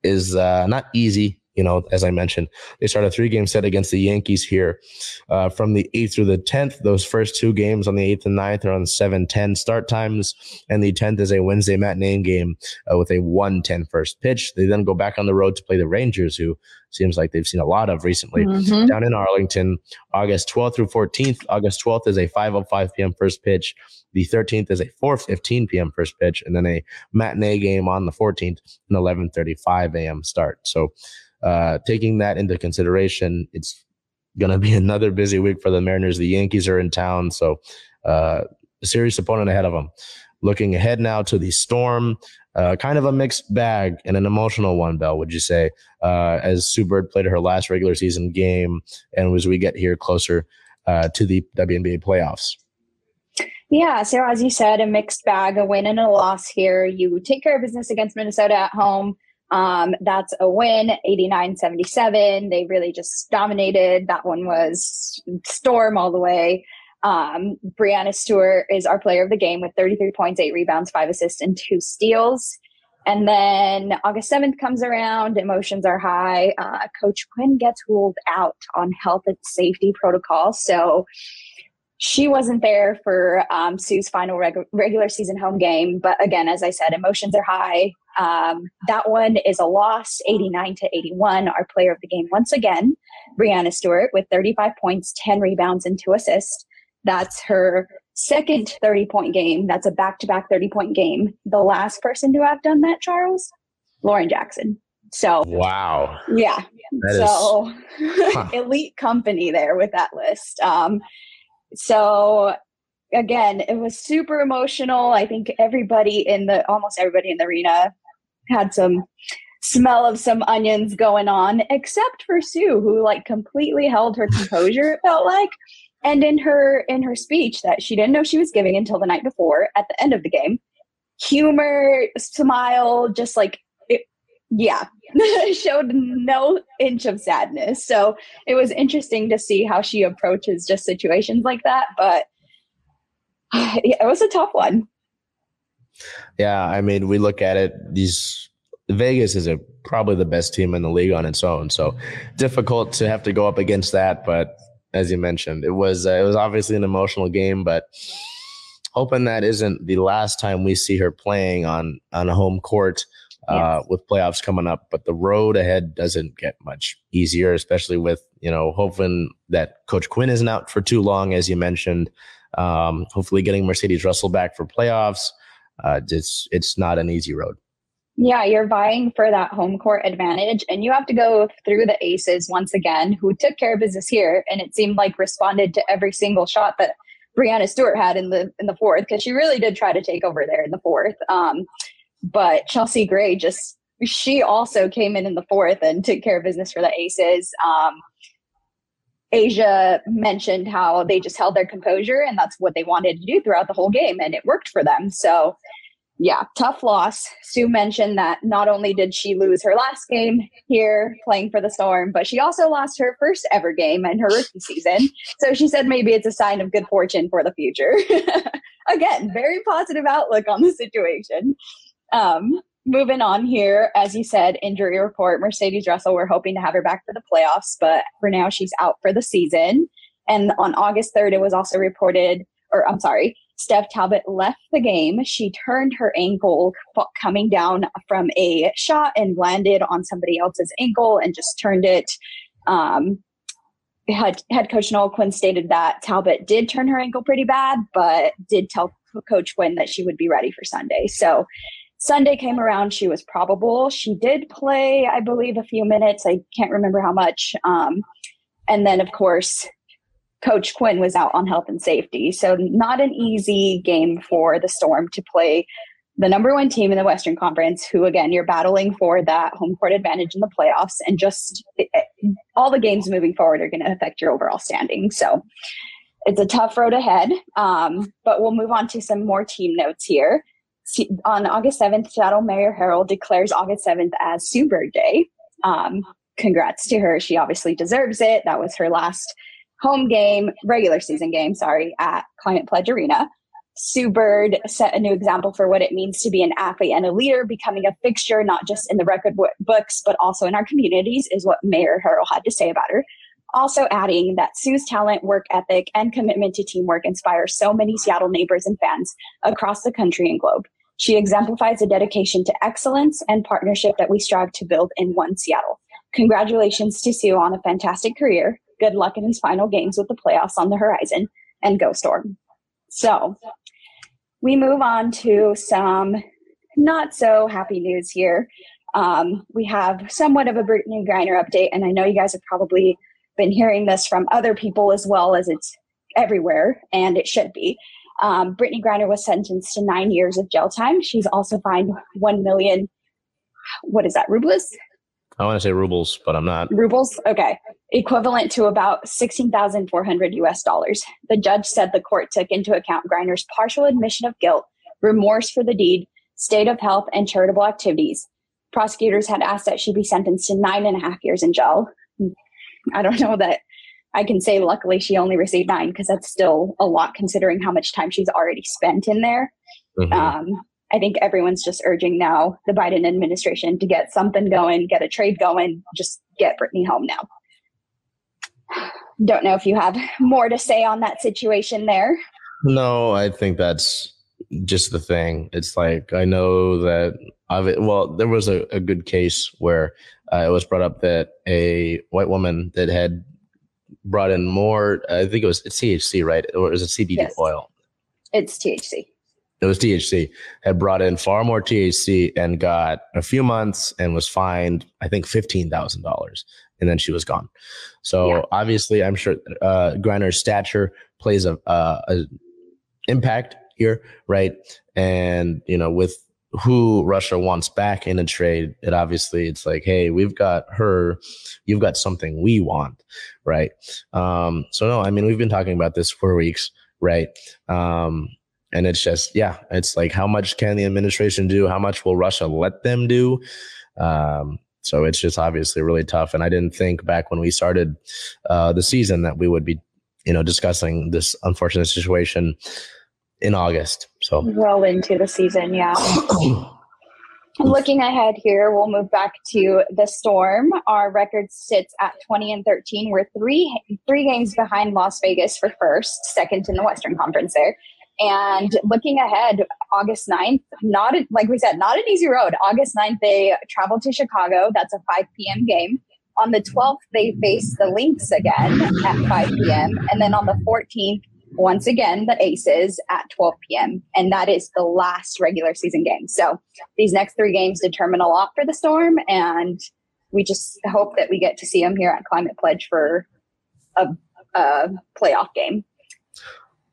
is uh, not easy you know, as I mentioned, they start a three game set against the Yankees here uh, from the 8th through the 10th. Those first two games on the 8th and 9th are on 7 10 start times. And the 10th is a Wednesday matinee game uh, with a 1 10 first pitch. They then go back on the road to play the Rangers, who seems like they've seen a lot of recently mm-hmm. down in Arlington, August 12th through 14th. August 12th is a 5.05 p.m. first pitch. The 13th is a 4:15 p.m. first pitch, and then a matinee game on the 14th, an 11:35 a.m. start. So uh, taking that into consideration, it's going to be *laughs* another busy week for the Mariners. The Yankees are in town, so uh, a serious opponent ahead of them. Looking ahead now to the Storm, uh, kind of a mixed bag and an emotional one, Bell, would you say? Uh, as Sue Bird played her last regular season game, and as we get here closer uh, to the WNBA playoffs.
Yeah, so as you said, a mixed bag, a win and a loss here. You take care of business against Minnesota at home. Um, that's a win, 89 77. They really just dominated. That one was storm all the way. Um, Breanna Stewart is our player of the game with 33 points, eight rebounds, five assists, and two steals. And then August 7th comes around, emotions are high. Uh, Coach Quinn gets ruled out on health and safety protocol. So she wasn't there for um, Sue's final reg- regular season home game. But again, as I said, emotions are high. Um, that one is a loss, 89 to 81. Our player of the game, once again, Breanna Stewart with 35 points, 10 rebounds, and two assists. That's her second 30 point game. That's a back to back 30 point game. The last person to have done that, Charles, Lauren Jackson. So,
wow.
Yeah. That so, is, *laughs* huh. *laughs* elite company there with that list. Um, so, again, it was super emotional. I think everybody in the almost everybody in the arena had some smell of some onions going on, except for Sue, who like completely held her composure, it felt like and in her in her speech that she didn't know she was giving until the night before at the end of the game humor smile just like yeah. *laughs* Showed no inch of sadness. So it was interesting to see how she approaches just situations like that but *sighs* yeah, it was a tough one.
Yeah i mean we look at it these vegas is a probably the best team in the league on its own so difficult to have to go up against that but as you mentioned. It was uh, it was obviously an emotional game, but hoping that isn't the last time we see her playing on on a home court uh, yes. with playoffs coming up. But the road ahead doesn't get much easier, especially with you know hoping that Coach Quinn isn't out for too long, as you mentioned. Um, hopefully, getting Mercedes Russell back for playoffs. Uh, it's it's not an easy road.
Yeah, you're vying for that home court advantage, and you have to go through the aces once again, who took care of business here, and it seemed like responded to every single shot that Breanna Stewart had in the in the fourth, because she really did try to take over there in the fourth. Um, but Chelsea Gray just she also came in in the fourth and took care of business for the aces. Um, A'ja mentioned how they just held their composure, and that's what they wanted to do throughout the whole game, and it worked for them. So yeah, tough loss. Sue mentioned that not only did she lose her last game here playing for the Storm, but she also lost her first ever game in her rookie season. So she said maybe it's a sign of good fortune for the future. *laughs* Again, very positive outlook on the situation. Um, moving on here, as you said, injury report Mercedes Russell, we're hoping to have her back for the playoffs, but for now she's out for the season. And on August 3rd, it was also reported, or I'm sorry, Steph Talbot left the game. She turned her ankle coming down from a shot and landed on somebody else's ankle and just turned it. Um, head, head coach Noelle Quinn stated that Talbot did turn her ankle pretty bad, but did tell Coach Quinn that she would be ready for Sunday. So Sunday came around, she was probable. She did play, I believe, a few minutes. I can't remember how much. Um, and then, of course, Coach Quinn was out on health and safety. So, not an easy game for the Storm to play the number one team in the Western Conference, who, again, you're battling for that home court advantage in the playoffs. And just it, all the games moving forward are going to affect your overall standing. So, it's a tough road ahead. Um, but we'll move on to some more team notes here. On August 7th, Seattle Mayor Harrell declares August 7th as Sue Bird Day. Um, congrats to her. She obviously deserves it. That was her last home game, regular season game, sorry, at Climate Pledge Arena. Sue Bird set a new example for what it means to be an athlete and a leader, becoming a fixture not just in the record books, but also in our communities, is what Mayor Harrell had to say about her. Also, adding that Sue's talent, work ethic, and commitment to teamwork inspire so many Seattle neighbors and fans across the country and globe. She exemplifies a dedication to excellence and partnership that we strive to build in one Seattle. Congratulations to Sue on a fantastic career good luck in his final games with the playoffs on the horizon and go storm. So we move on to some not so happy news here. Um, we have somewhat of a Brittney Griner update, and I know you guys have probably been hearing this from other people as well as it's everywhere, and it should be. Um, Brittney Griner was sentenced to nine years of jail time. She's also fined one million. What is that? Rubles?
I want to say rubles, but I'm not.
Rubles? Okay. equivalent to about 16,400 US dollars. The judge said the court took into account Griner's partial admission of guilt, remorse for the deed, state of health, and charitable activities. Prosecutors had asked that she be sentenced to nine and a half years in jail. I don't know that I can say luckily she only received nine because that's still a lot considering how much time she's already spent in there. Mm-hmm. Um, I think everyone's just urging now the Biden administration to get something going, get a trade going, just get Brittney home now. *sighs* Don't know if you have more to say on that situation there.
No, I think that's just the thing. It's like I know that I've well, there was a, a good case where uh, it was brought up that a white woman that had brought in more. I think it was THC, right, or was it CBD yes. oil?
It's THC.
It was THC. Had brought in far more THC and got a few months and was fined. I think fifteen thousand dollars, and then she was gone. So yeah. obviously, I'm sure uh, Griner's stature plays a, a, a impact here, right? And you know, with who Russia wants back in a trade, it obviously it's like, hey, we've got her, you've got something we want, right? Um, so no, I mean, we've been talking about this for weeks, right? Um, and it's just, yeah, it's like, how much can the administration do? How much will Russia let them do? Um, so it's just obviously really tough. And I didn't think back when we started uh, the season that we would be, you know, discussing this unfortunate situation in August. So
well into the season, yeah. *coughs* Looking ahead here, we'll move back to the Storm. Our record sits at 20 and 13. We're three three games behind Las Vegas for first, second in the Western Conference there. And looking ahead, August 9th, not a, like we said, not an easy road. August 9th, they travel to Chicago. That's a 5 p.m. game. On the 12th, they face the Lynx again at 5 p.m. And then on the 14th, once again the Aces at 12 p.m. And that is the last regular season game. So these next three games determine a lot for the Storm. And we just hope that we get to see them here at Climate Pledge for a, a playoff game.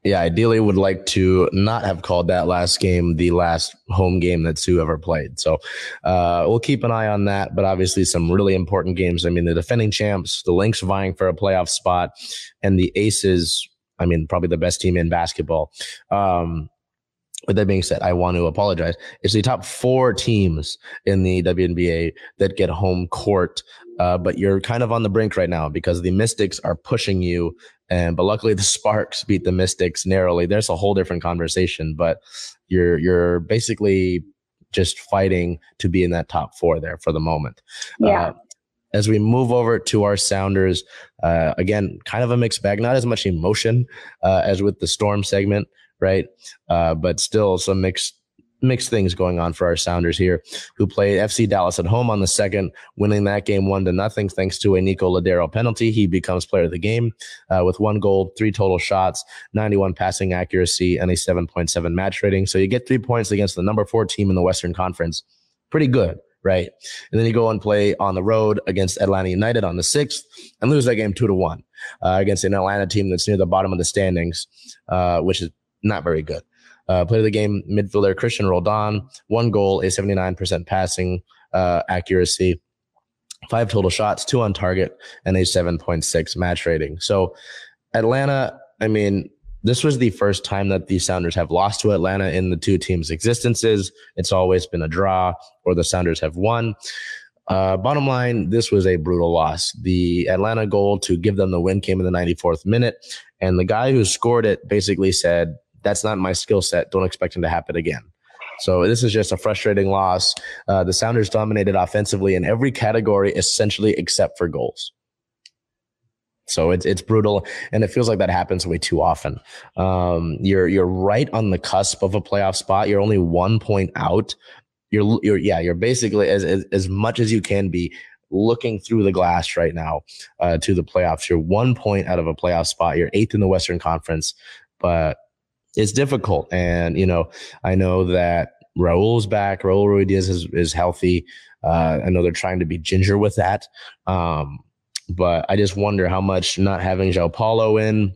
Yeah, ideally would like to not have called that last game the last home game that Sue ever played. So uh, we'll keep an eye on that. But obviously, some really important games. I mean, the defending champs, the Lynx vying for a playoff spot, and the Aces I mean, probably the best team in basketball. Um, with that being said, I want to apologize. It's the top four teams in the WNBA that get home court, uh, but you're kind of on the brink right now because the Mystics are pushing you. And but luckily, the *laughs* Sparks beat the Mystics narrowly. There's a whole different conversation, but you're you're basically just fighting to be in that top four there for the moment.
Yeah. Uh,
as we move over to our Sounders, uh, again, kind of a mixed bag, not as much emotion uh, as with the Storm segment, right? Uh, but still some mixed mixed things going on for our Sounders here, who played FC Dallas at home on the second, winning that game one to nothing thanks to a Nico Lodeiro penalty. He becomes player of the game uh, with one goal, three total shots, 91 passing accuracy, and a 7.7 match rating. So you get three points against the number four team in the Western Conference. Pretty good right? And then you go and play on the road against Atlanta United on the sixth and lose that game two to one uh, against an Atlanta team that's near the bottom of the standings, uh, which is not very good. Uh, play the game midfielder Cristian Roldan, one goal, a 79% passing uh, accuracy, five total shots, two on target, and a 7.6 match rating. So Atlanta, I mean, this was the first time that the Sounders have lost to Atlanta in the two teams' existences. It's always been a draw or the Sounders have won. Uh, bottom line, this was a brutal loss. The Atlanta goal to give them the win came in the 94th minute. And the guy who scored it basically said, That's not my skill set. Don't expect him to happen again. So this is just a frustrating loss. Uh, the Sounders dominated offensively in every category, essentially except for goals. So it's it's brutal, and it feels like that happens way too often. Um, you're you're right on the cusp of a playoff spot. You're only one point out. You're you're yeah. You're basically as as, as much as you can be looking through the glass right now uh, to the playoffs. You're one point out of a playoff spot. You're eighth in the Western Conference, but it's difficult. And you know, I know that Raul's back. Raul Ruidiaz is is healthy. Uh, I know they're trying to be ginger with that. Um, but I just wonder how much not having João Paulo in,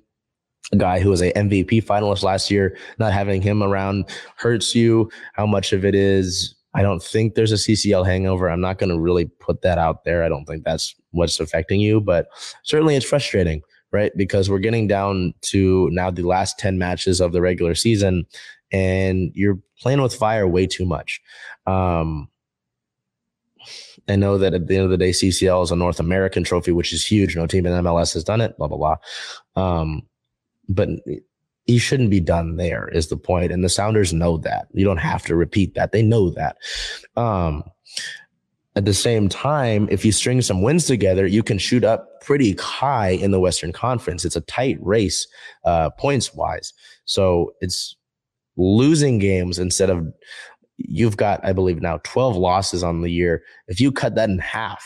a guy who was a MVP finalist last year, not having him around hurts you. How much of it is I don't think there's a CCL hangover. I'm not going to really put that out there. I don't think that's what's affecting you, but certainly it's frustrating, right? Because we're getting down to now the last 10 matches of the regular season and you're playing with fire way too much. Um, I know that at the end of the day, CCL is a North American trophy, which is huge. No team in MLS has done it, blah, blah, blah. Um, but he shouldn't be done there is the point. And the Sounders know that. You don't have to repeat that. They know that. Um, at the same time, if you string some wins together, you can shoot up pretty high in the Western Conference. It's a tight race, uh, points wise. So it's losing games instead of you've got, I believe now 12 losses on the year. If you cut that in half,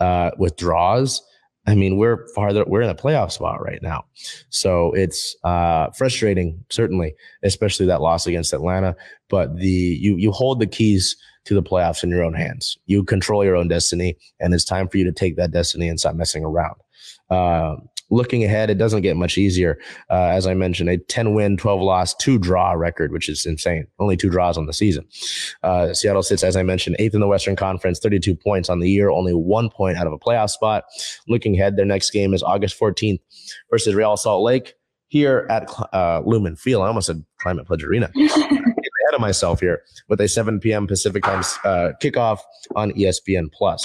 uh, with draws, I mean, we're farther, we're in a playoff spot right now. So it's uh, frustrating, certainly, especially that loss against Atlanta. But the you you hold the keys to the playoffs in your own hands. You control your own destiny, and it's time for you to take that destiny and stop messing around. Uh, looking ahead, it doesn't get much easier. Uh, as I mentioned, a 10 win, 12 loss, two draw record, which is insane. Only two draws on the season. Uh, Seattle sits, as I mentioned, eighth in the Western Conference, 32 points on the year, only one point out of a playoff spot. Looking ahead, their next game is August 14th versus Real Salt Lake here at uh, Lumen Field. I almost said Climate Pledge Arena. *laughs* ahead of myself here with a 7 p.m. Pacific time uh, kickoff on ESPN Plus.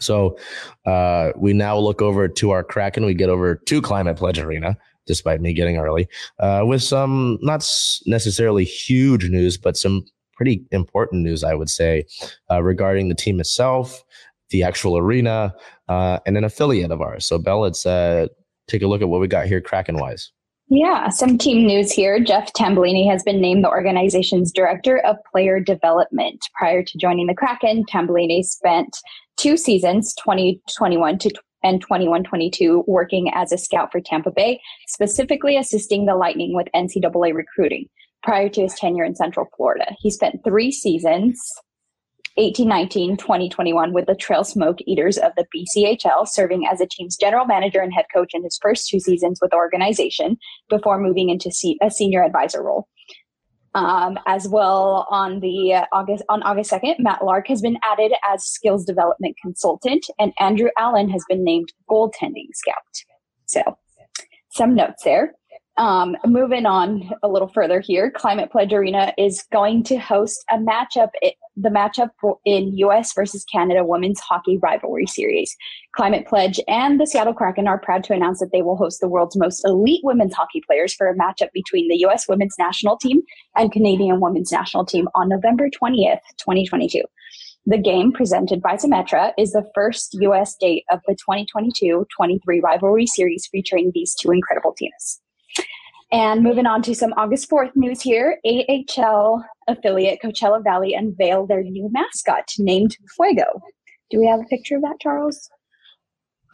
So uh, we now look over to our Kraken. We get over to Climate Pledge Arena, despite me getting early, uh, with some not necessarily huge news, but some pretty important news, I would say, uh, regarding the team itself, the actual arena, uh, and an affiliate of ours. So, Bell, let's uh, take a look at what we got here, Kraken wise.
Yeah, some team news here. Jeff Tambellini has been named the organization's director of player development. Prior to joining the Kraken, Tambellini spent two seasons, 2021 to and 21-22, working as a scout for Tampa Bay, specifically assisting the Lightning with NCAA recruiting. Prior to his tenure in Central Florida, he spent three seasons 1819, 2021 with the Trail Smoke Eaters of the BCHL, serving as the team's general manager and head coach in his first two seasons with the organization before moving into a senior advisor role. Um, as well on the August on August 2nd, Matt Lark has been added as skills development consultant, and Andrew Allen has been named goaltending scout. So, some notes there. Um, moving on a little further here, Climate Pledge Arena is going to host a matchup, the matchup in U.S. versus Canada Women's Hockey Rivalry Series. Climate Pledge and the Seattle Kraken are proud to announce that they will host the world's most elite women's hockey players for a matchup between the U.S. Women's National Team and Canadian Women's National Team on November 20th, 2022. The game presented by Symetra is the first U.S. date of the 2022-23 rivalry series featuring these two incredible teams. And moving on to some August 4th news here AHL affiliate Coachella Valley unveiled their new mascot named Fuego. Do we have a picture of that, Charles?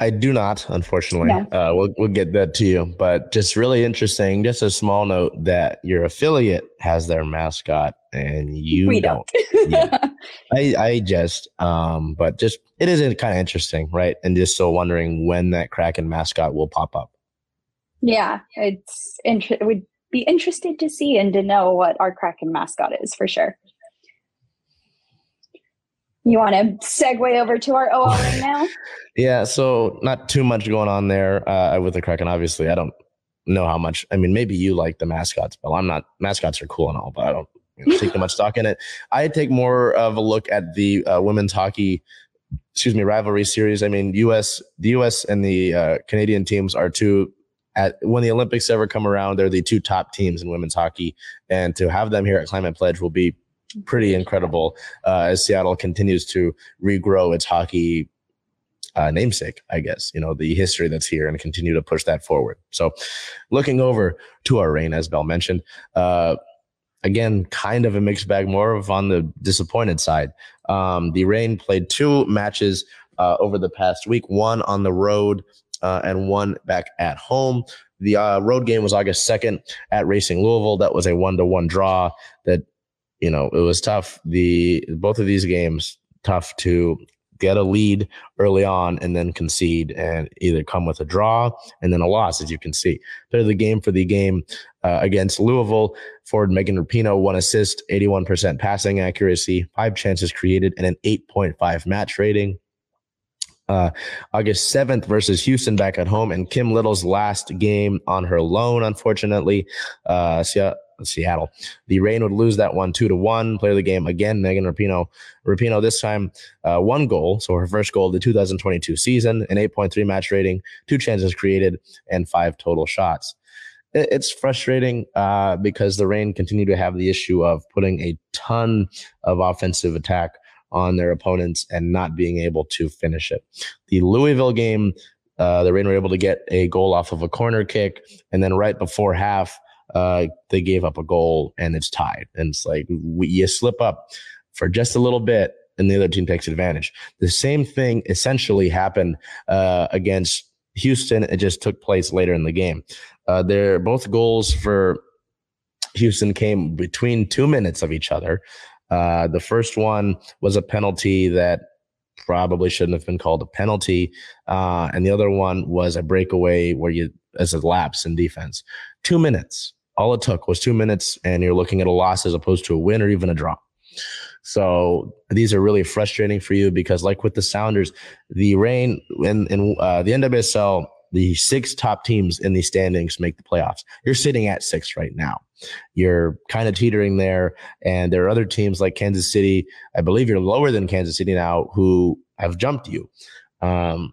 I do not, unfortunately. No. Uh, we'll we'll get that to you, but just really interesting. Just a small note that your affiliate has their mascot and you we don't. don't. yeah. *laughs* I I just um, but just it is kind of interesting, right? And just so wondering when that Kraken mascot will pop up.
Yeah, it's inter- would be interested to see and to know what our Kraken mascot is for sure. You want to segue over to our OL now? *laughs*
yeah, so not too much going on there uh, with the Kraken. Obviously, I don't know how much. I mean, maybe you like the mascots, but I'm not. Mascots are cool and all, but I don't you know, take too much stock in it. I take more of a look at the uh, women's hockey excuse me rivalry series i mean us the us and the uh, canadian teams are two at when the Olympics ever come around, they're the two top teams in women's hockey, and to have them here at Climate Pledge will be pretty incredible uh, as Seattle continues to regrow its hockey uh, namesake, I guess, you know, the history that's here and continue to push that forward. So looking over to our Reign, as Bell mentioned, uh, again, kind of a mixed bag, more of on the disappointed side. Um, the Reign played two matches uh, over the past week, one on the road uh, and one back at home. The uh, road game was August 2nd at Racing Louisville. That was a one to one draw that, you know, it was tough. The both of these games, tough to get a lead early on and then concede and either come with a draw and then a loss, as you can see. They're the game for the game uh, against Louisville. Forward Megan Rapinoe, one assist, 81% passing accuracy, five chances created, and an 8.5 match rating. Uh, August 7th versus Houston back at home, and Kim Little's last game on her loan, unfortunately. Uh, Seattle. The Reign would lose that one two to one. Player of the game again, Megan Rapinoe. Rapinoe this time uh, one goal, so her first goal of the 2022 season, an 8.3 match rating, two chances created, and five total shots. It's frustrating uh, because the Reign continue to have the issue of putting a ton of offensive attack on their opponents and not being able to finish it. The Louisville game, uh, the Reign were able to get a goal off of a corner kick, and then right before half, uh, they gave up a goal and it's tied. And it's like we, you slip up for just a little bit and the other team takes advantage. The same thing essentially happened uh, against Houston. It just took place later in the game. Uh, they're both goals for Houston came between two minutes of each other. Uh, the first one was a penalty that probably shouldn't have been called a penalty, uh, and the other one was a breakaway where you as a lapse in defense. Two minutes all it took was two minutes, and you're looking at a loss as opposed to a win or even a draw. So these are really frustrating for you because, like with the Sounders, the Reign in, in uh, the NWSL, the six top teams in the standings make the playoffs. You're sitting at six right now. You're kind of teetering there, and there are other teams like Kansas City. I believe you're lower than Kansas City now, who have jumped you. Um,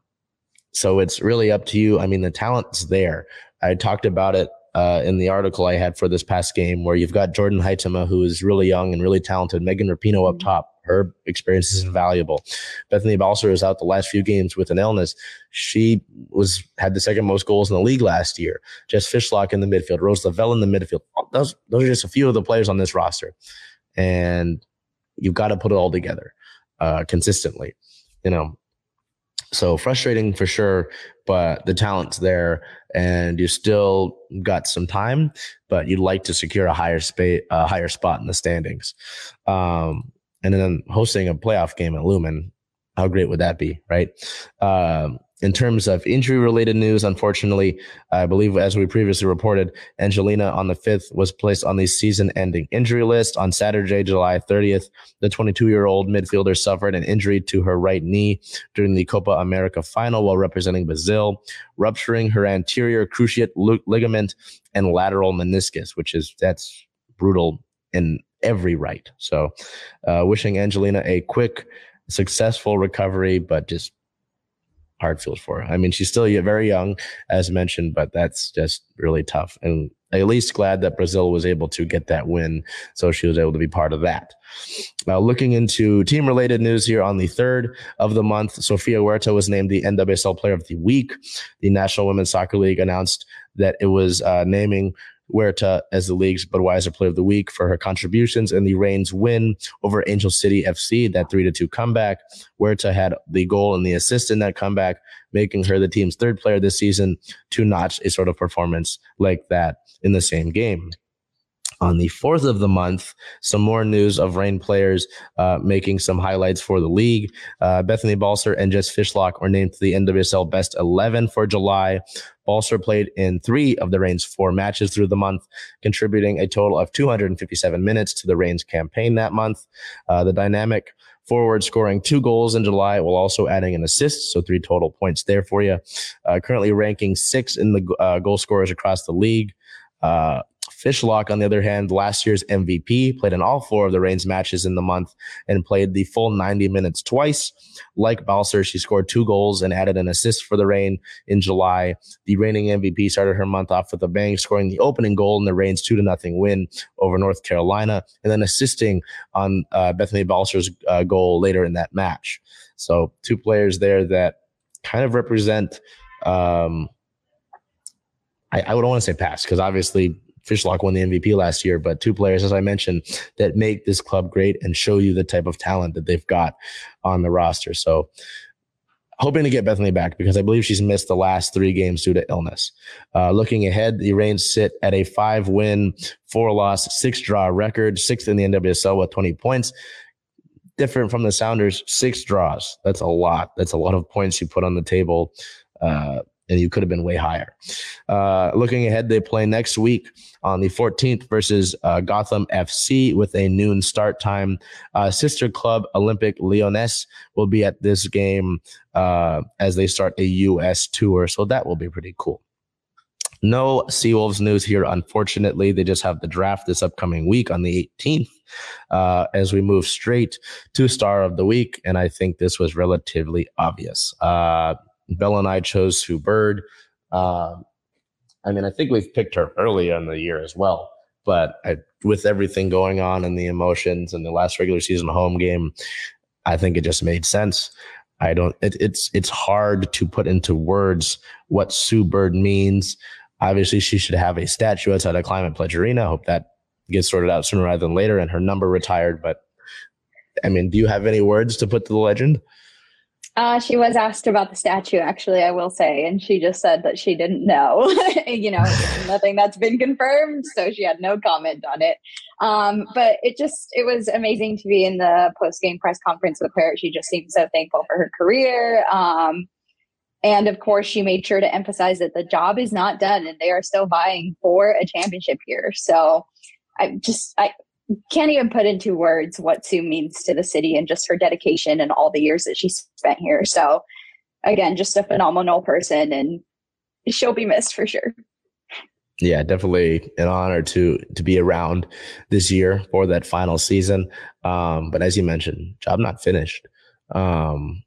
so it's really up to you. I mean, the talent's there. I talked about it uh, in the article I had for this past game, where you've got Jordyn Huitema, who is really young and really talented, Megan Rapinoe up mm-hmm. top. Her experience is invaluable. Bethany Balcer is out the last few games with an illness. She was had the second most goals in the league last year. Jess Fishlock in the midfield, Rose Lavelle in the midfield. Those those are just a few of the players on this roster, and you've got to put it all together uh, consistently. You know, so frustrating for sure, but the talent's there and you still got some time, but you'd like to secure a higher space, a higher spot in the standings. Um, and then hosting a playoff game at Lumen, how great would that be, right? Um, in terms of injury related news, unfortunately, I believe as we previously reported, Angelina on the 5th was placed on the season ending injury list. On Saturday, July 30th, the 22 year old midfielder suffered an injury to her right knee during the Copa America final while representing Brazil, rupturing her anterior cruciate ligament and lateral meniscus, which is that's brutal in every right. So, uh, wishing Angelina a quick, successful recovery, but just hard feels for. I mean, she's still very young, as mentioned, but that's just really tough. And at least glad that Brazil was able to get that win. So she was able to be part of that. Now, looking into team related news here on the third of the month, Sofia Huerta was named the NWSL Player of the Week. The National Women's Soccer League announced that it was uh, naming Huerta as the league's Budweiser Player of the Week for her contributions in the Reign's win over Angel City FC, that 3 to 2 comeback. Huerta had the goal and the assist in that comeback, making her the team's third player this season to notch a sort of performance like that in the same game on the fourth of the month. Some more news of Reign players uh, making some highlights for the league. Uh, Bethany Balcer and Jess Fishlock were named to the NWSL Best 11 for July. Balcer played in three of the Reign's four matches through the month, contributing a total of 257 minutes to the Reign's campaign that month. Uh, the dynamic forward scoring two goals in July while also adding an assist. So three total points there for you. Uh, currently ranking six in the uh, goal scorers across the league. Uh, Fishlock, on the other hand, last year's MVP, played in all four of the Reign's matches in the month and played the full 90 minutes twice. Like Balcer, she scored two goals and added an assist for the Reign in July. The reigning MVP started her month off with a bang, scoring the opening goal in the Reign's 2 to nothing win over North Carolina, and then assisting on uh, Bethany Balcer's uh, goal later in that match. So, two players there that kind of represent. Um, I, I would want to say pass because obviously Fishlock won the MVP last year, but two players, as I mentioned, that make this club great and show you the type of talent that they've got on the roster. So hoping to get Bethany back because I believe she's missed the last three games due to illness. Uh, looking ahead, the Reigns sit at a five win, four loss, six draw record, sixth in the NWSL with 20 points. different from the Sounders. Six draws. That's a lot. That's a lot of points you put on the table. Uh, and you could have been way higher. Uh, looking ahead, they play next week on the 14th versus uh, Gotham FC with a noon start time. Uh, sister club Olympique Lyonnais will be at this game uh, as they start a U.S. tour, so that will be pretty cool. No Seawolves news here, unfortunately. They just have the draft this upcoming week on the 18th uh, as we move straight to Star of the Week. And I think this was relatively obvious. Uh, Bella and I chose Sue Bird. Uh, I mean, I think we've picked her earlier in the year as well. But I, with everything going on and the emotions and the last regular season home game, I think it just made sense. I don't. It, it's it's hard to put into words what Sue Bird means. Obviously, she should have a statue outside of Climate Pledge Arena. I hope that gets sorted out sooner rather than later and her number retired. But I mean, do you have any words to put to the legend?
Uh, she was asked about the statue, actually, I will say, and she just said that she didn't know. *laughs* you know, nothing that's been confirmed, so she had no comment on it. Um, but it just, it was amazing to be in the post game press conference with her. She just seemed so thankful for her career. Um, and of course, she made sure to emphasize that the job is not done and they are still vying for a championship here. So I just, I can't even put into words what Sue means to the city and just her dedication and all the years that she spent here. So again, just a phenomenal person and she'll be missed for sure.
Yeah, definitely an honor to to be around this year for that final season. Um, but as you mentioned, job not finished. Um,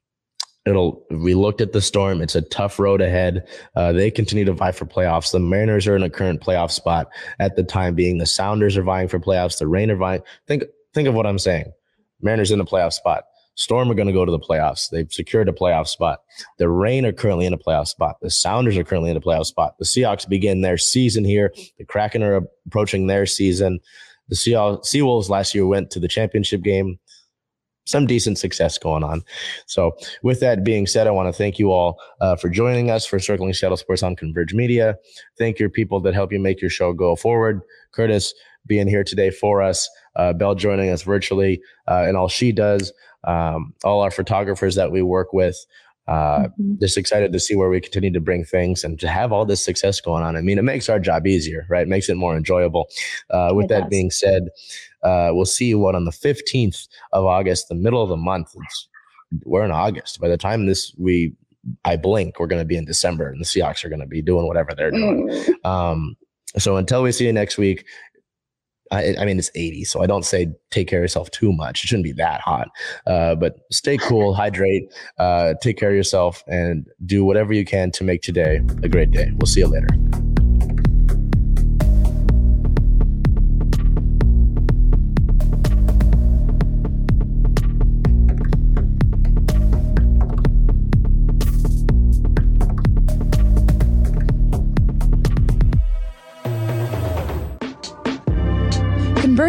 it'll we looked at the storm. It's a tough road ahead. Uh, they continue to vie for playoffs. The mariners are in a current playoff spot at the time being. The sounders are vying for playoffs. The reign are vying. Think think of what i'm saying. Mariners in a playoff spot. Storm are going to go to the playoffs. They've secured a playoff spot. The reign are currently in a playoff spot. The sounders are currently in a playoff spot. The seahawks begin their season here. The kraken are approaching their season. The Seawolves last year went to the championship game some decent success going on. So, with that being said, I want to thank you all uh, for joining us for Circling Seattle Sports on Converge Media. Thank your people that help you make your show go forward. Curtis being here today for us, uh, Belle joining us virtually, uh, and all she does. Um, all our photographers that we work with. Uh, mm-hmm. Just excited to see where we continue to bring things and to have all this success going on. I mean, it makes our job easier, right? It makes it more enjoyable. Uh, with it that does. being said, uh, we'll see you what on the 15th of August, the middle of the month. It's, we're in August. By the time this we I blink, we're going to be in December, and the Seahawks are going to be doing whatever they're doing. Mm. Um, so until we see you next week, I, I, mean it's 80, so I don't say take care of yourself too much. It shouldn't be that hot, uh, but stay cool, *laughs* hydrate, uh, take care of yourself, and do whatever you can to make today a great day. We'll see you later.